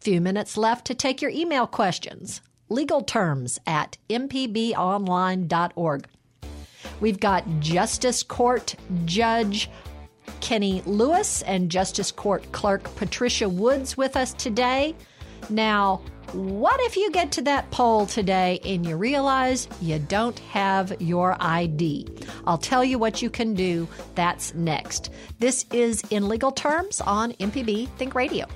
Few minutes left to take your email questions. Legal terms at mpbonline.org. We've got Justice Court Judge Kenny Lewis and Justice Court Clerk Patricia Woods with us today. Now, what if you get to that poll today and you realize you don't have your ID? I'll tell you what you can do. That's next. This is In Legal Terms on MPB Think Radio.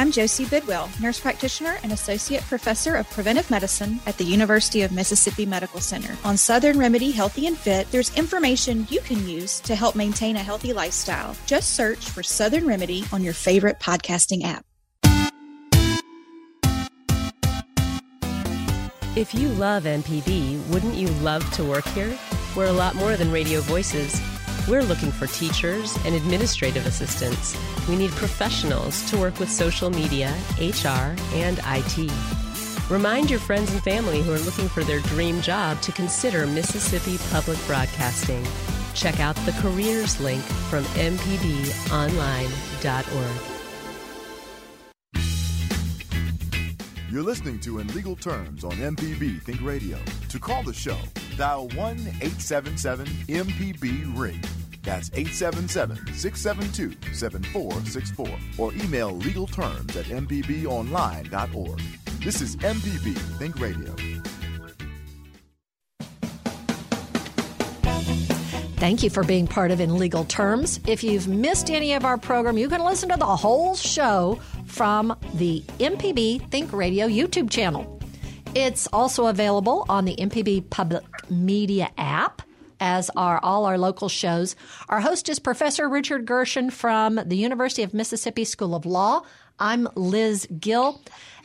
I'm Josie Bidwell, nurse practitioner and associate professor of preventive medicine at the University of Mississippi Medical Center. On Southern Remedy Healthy and Fit, there's information you can use to help maintain a healthy lifestyle. Just search for Southern Remedy on your favorite podcasting app. If you love MPB, wouldn't you love to work here? We're a lot more than radio voices. We're looking for teachers and administrative assistants. We need professionals to work with social media, HR, and IT. Remind your friends and family who are looking for their dream job to consider Mississippi Public Broadcasting. Check out the careers link from mpbonline.org. You're listening to In Legal Terms on MPB Think Radio. To call the show, dial 1 877 MPB Ring. That's 877 672 7464 or email legalterms at mpbonline.org. This is MPB Think Radio. Thank you for being part of In Legal Terms. If you've missed any of our program, you can listen to the whole show from the MPB Think Radio YouTube channel. It's also available on the MPB Public Media app as are all our local shows. Our host is Professor Richard Gershon from the University of Mississippi School of Law. I'm Liz Gill.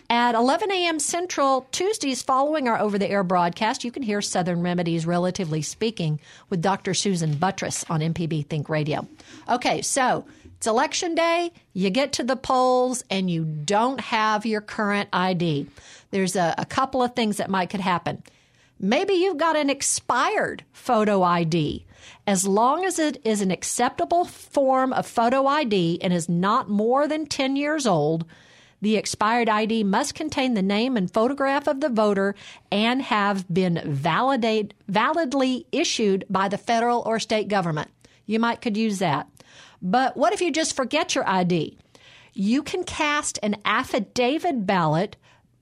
At 11 a.m. Central, Tuesdays following our over the air broadcast, you can hear Southern Remedies Relatively Speaking with Dr. Susan Buttross on MPB Think Radio. Okay, so it's election day, you get to the polls, and you don't have your current ID. There's a, a couple of things that might could happen. Maybe you've got an expired photo ID. As long as it is an acceptable form of photo ID and is not more than 10 years old, the expired ID must contain the name and photograph of the voter and have been validate, validly issued by the federal or state government. You might could use that. But what if you just forget your ID? You can cast an affidavit ballot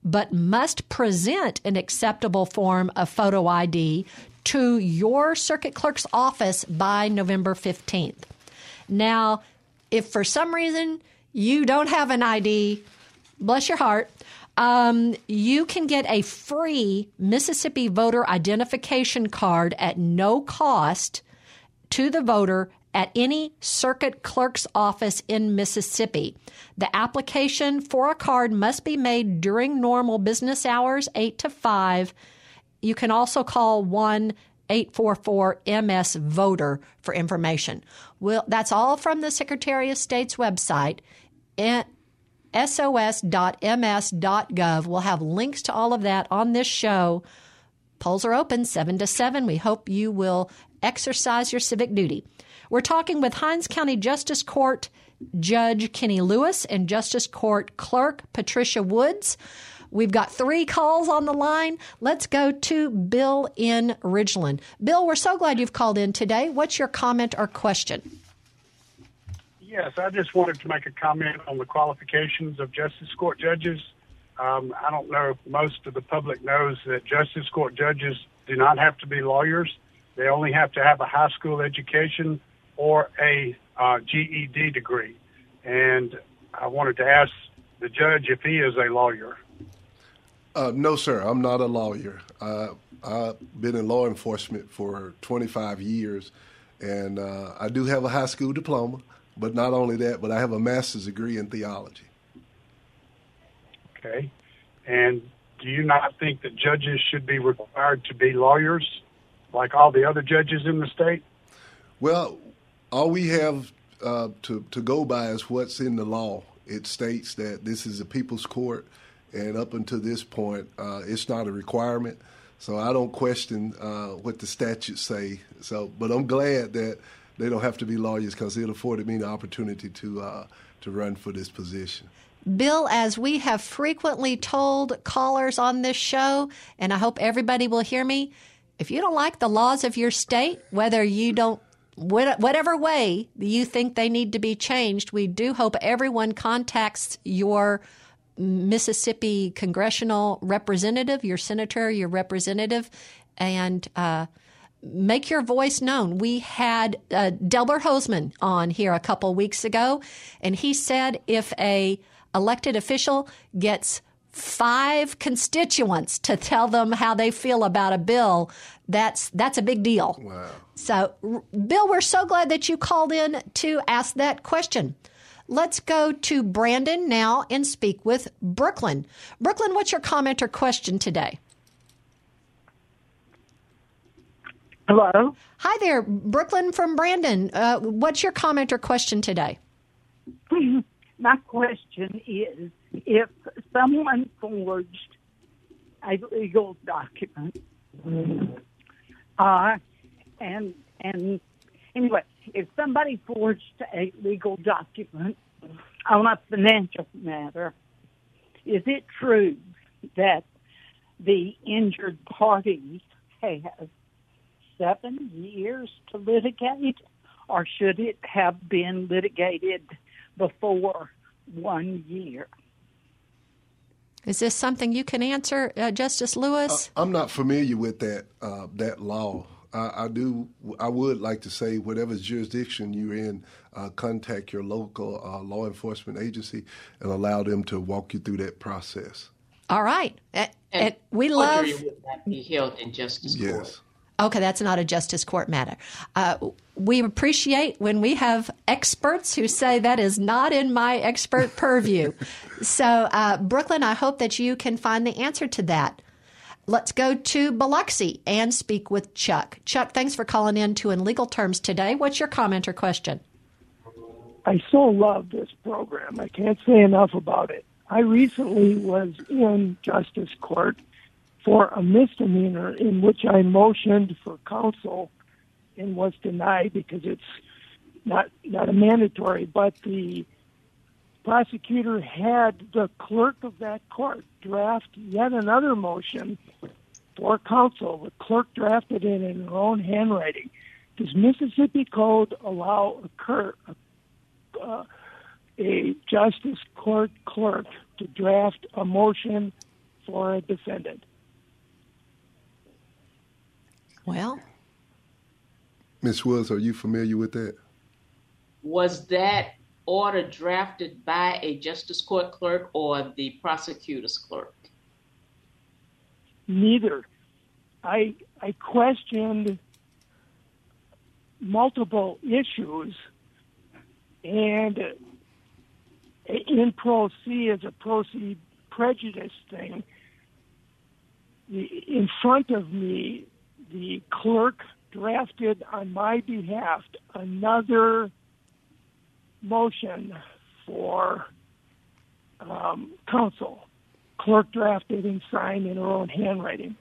but must present an acceptable form of photo ID to your circuit clerk's office by November 15th. Now, if for some reason you don't have an ID, bless your heart, um, you can get a free Mississippi voter identification card at no cost to the voter at any circuit clerk's office in Mississippi. The application for a card must be made during normal business hours, 8 to 5. You can also call 1 844 MS Voter for information. Well, that's all from the Secretary of State's website sos.ms.gov. We'll have links to all of that on this show. Polls are open 7 to 7. We hope you will exercise your civic duty. We're talking with Hinds County Justice Court Judge Kenny Lewis and Justice Court Clerk Patricia Woods. We've got three calls on the line. Let's go to Bill in Ridgeland. Bill, we're so glad you've called in today. What's your comment or question? Yes, I just wanted to make a comment on the qualifications of justice court judges. Um, I don't know if most of the public knows that justice court judges do not have to be lawyers. They only have to have a high school education or a uh, GED degree. And I wanted to ask the judge if he is a lawyer. Uh, no, sir. I'm not a lawyer. Uh, I've been in law enforcement for 25 years, and uh, I do have a high school diploma. But not only that, but I have a master's degree in theology. Okay. And do you not think that judges should be required to be lawyers like all the other judges in the state? Well, all we have uh, to, to go by is what's in the law. It states that this is a people's court, and up until this point, uh, it's not a requirement. So I don't question uh, what the statutes say. So, but I'm glad that they don't have to be lawyers because it afforded me the opportunity to uh, to run for this position. Bill, as we have frequently told callers on this show, and I hope everybody will hear me, if you don't like the laws of your state, whether you don't whatever way you think they need to be changed, we do hope everyone contacts your Mississippi congressional representative, your senator, your representative, and uh, make your voice known. We had uh, Delbert Hosemann on here a couple weeks ago, and he said if a elected official gets five constituents to tell them how they feel about a bill, that's that's a big deal. Wow. So, Bill, we're so glad that you called in to ask that question. Let's go to Brandon now and speak with Brooklyn. Brooklyn, what's your comment or question today? Hello. Hi there, Brooklyn from Brandon. Uh, what's your comment or question today? My question is if someone forged a legal document, uh, and and anyway, if somebody forged a legal document on a financial matter, is it true that the injured party has seven years to litigate, or should it have been litigated before one year? Is this something you can answer, uh, Justice Lewis? Uh, I'm not familiar with that uh, that law. I, I, do. I would like to say, whatever jurisdiction you're in, uh, contact your local uh, law enforcement agency and allow them to walk you through that process. All right. And, and we love. Would not be held in justice yes. court. Okay, that's not a justice court matter. Uh, we appreciate when we have experts who say that is not in my expert purview. so, uh, Brooklyn, I hope that you can find the answer to that. Let's go to Biloxi and speak with Chuck. Chuck, thanks for calling in to In Legal Terms today. What's your comment or question? I so love this program. I can't say enough about it. I recently was in justice court for a misdemeanor in which I motioned for counsel and was denied because it's not not a mandatory, but the prosecutor had the clerk of that court draft yet another motion for counsel. The clerk drafted it in her own handwriting. Does Mississippi Code allow a, cur- uh, a justice court clerk to draft a motion for a defendant? Well, Ms. Woods, are you familiar with that? Was that order drafted by a justice court clerk or the prosecutor's clerk? Neither. I I questioned multiple issues, and in pro se as a pro se prejudice thing, in front of me the clerk drafted on my behalf another motion for um, counsel. Clerk drafted and signed in her own handwriting.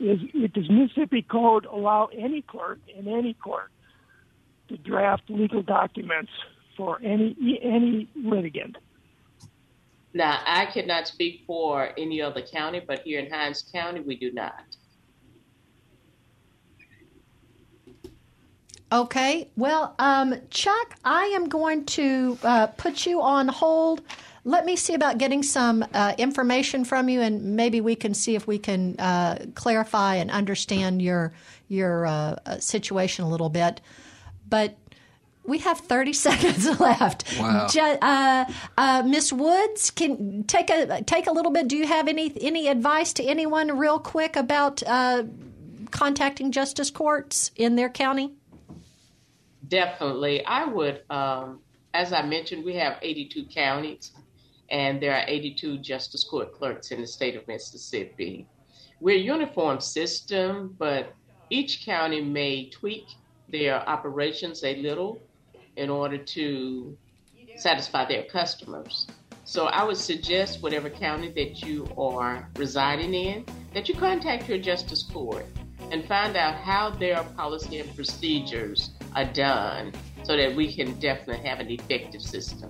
Is, does Mississippi Code allow any clerk in any court to draft legal documents for any any litigant? Now, I cannot speak for any other county, but here in Hinds County, we do not. Okay. Well, um, Chuck, I am going to uh, put you on hold. Let me see about getting some uh, information from you, and maybe we can see if we can uh, clarify and understand your your uh, uh, situation a little bit. But we have 30 seconds left. Wow. Uh, uh, Miss Woods, can take a take a little bit. Do you have any any advice to anyone, real quick, about uh, contacting justice courts in their county? Definitely, I would. Um, as I mentioned, we have 82 counties, and there are 82 justice court clerks in the state of Mississippi. We're a uniform system, but each county may tweak their operations a little in order to satisfy their customers. So I would suggest whatever county that you are residing in, that you contact your justice court and find out how their policy and procedures are done so that we can definitely have an effective system.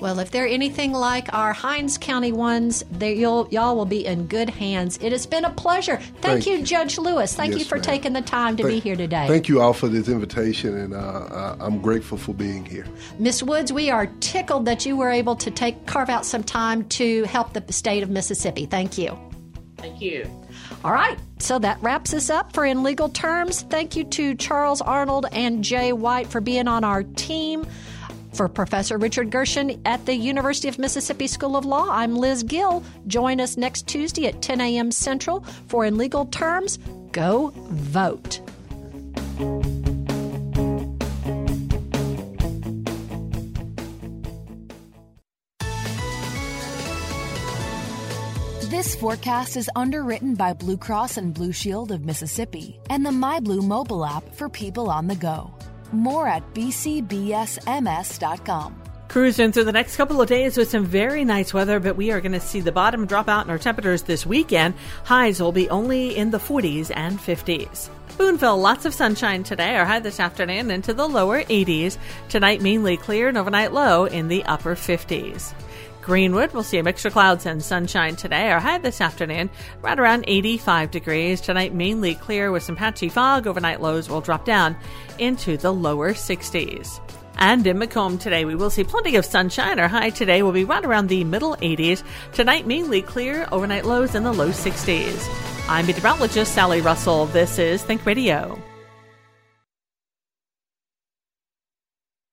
Well, if they're anything like our Hinds County ones, you'll, y'all will be in good hands. It has been a pleasure. Thank, Thank you, you. Judge Lewis. Thank Yes, you for ma'am. taking the time to be here today. Thank you all for this invitation, and uh, uh, I'm grateful for being here. Miss Woods, we are tickled that you were able to take carve out some time to help the state of Mississippi. Thank you. Thank you. All right, so that wraps us up for In Legal Terms. Thank you to Charles Arnold and Jay White for being on our team. For Professor Richard Gershon at the University of Mississippi School of Law, I'm Liz Gill. Join us next Tuesday at 10 a.m. Central for In Legal Terms. Go vote. This forecast is underwritten by Blue Cross and Blue Shield of Mississippi and the MyBlue mobile app for people on the go. More at bcbsms.com. Cruising through the next couple of days with some very nice weather, but we are going to see the bottom drop out in our temperatures this weekend. Highs will be only in the 40s and 50s. Booneville, lots of sunshine today. Our high this afternoon into the lower 80s. Tonight, mainly clear and overnight low in the upper 50s. Greenwood, we'll see a mixture of clouds and sunshine today. Our high this afternoon, right around 85 degrees. Tonight, mainly clear with some patchy fog. Overnight lows will drop down into the lower 60s. And in McComb today, we will see plenty of sunshine. Our high today will be right around the middle 80s. Tonight, mainly clear, overnight lows in the low 60s. I'm meteorologist Sally Russell. This is Think Radio.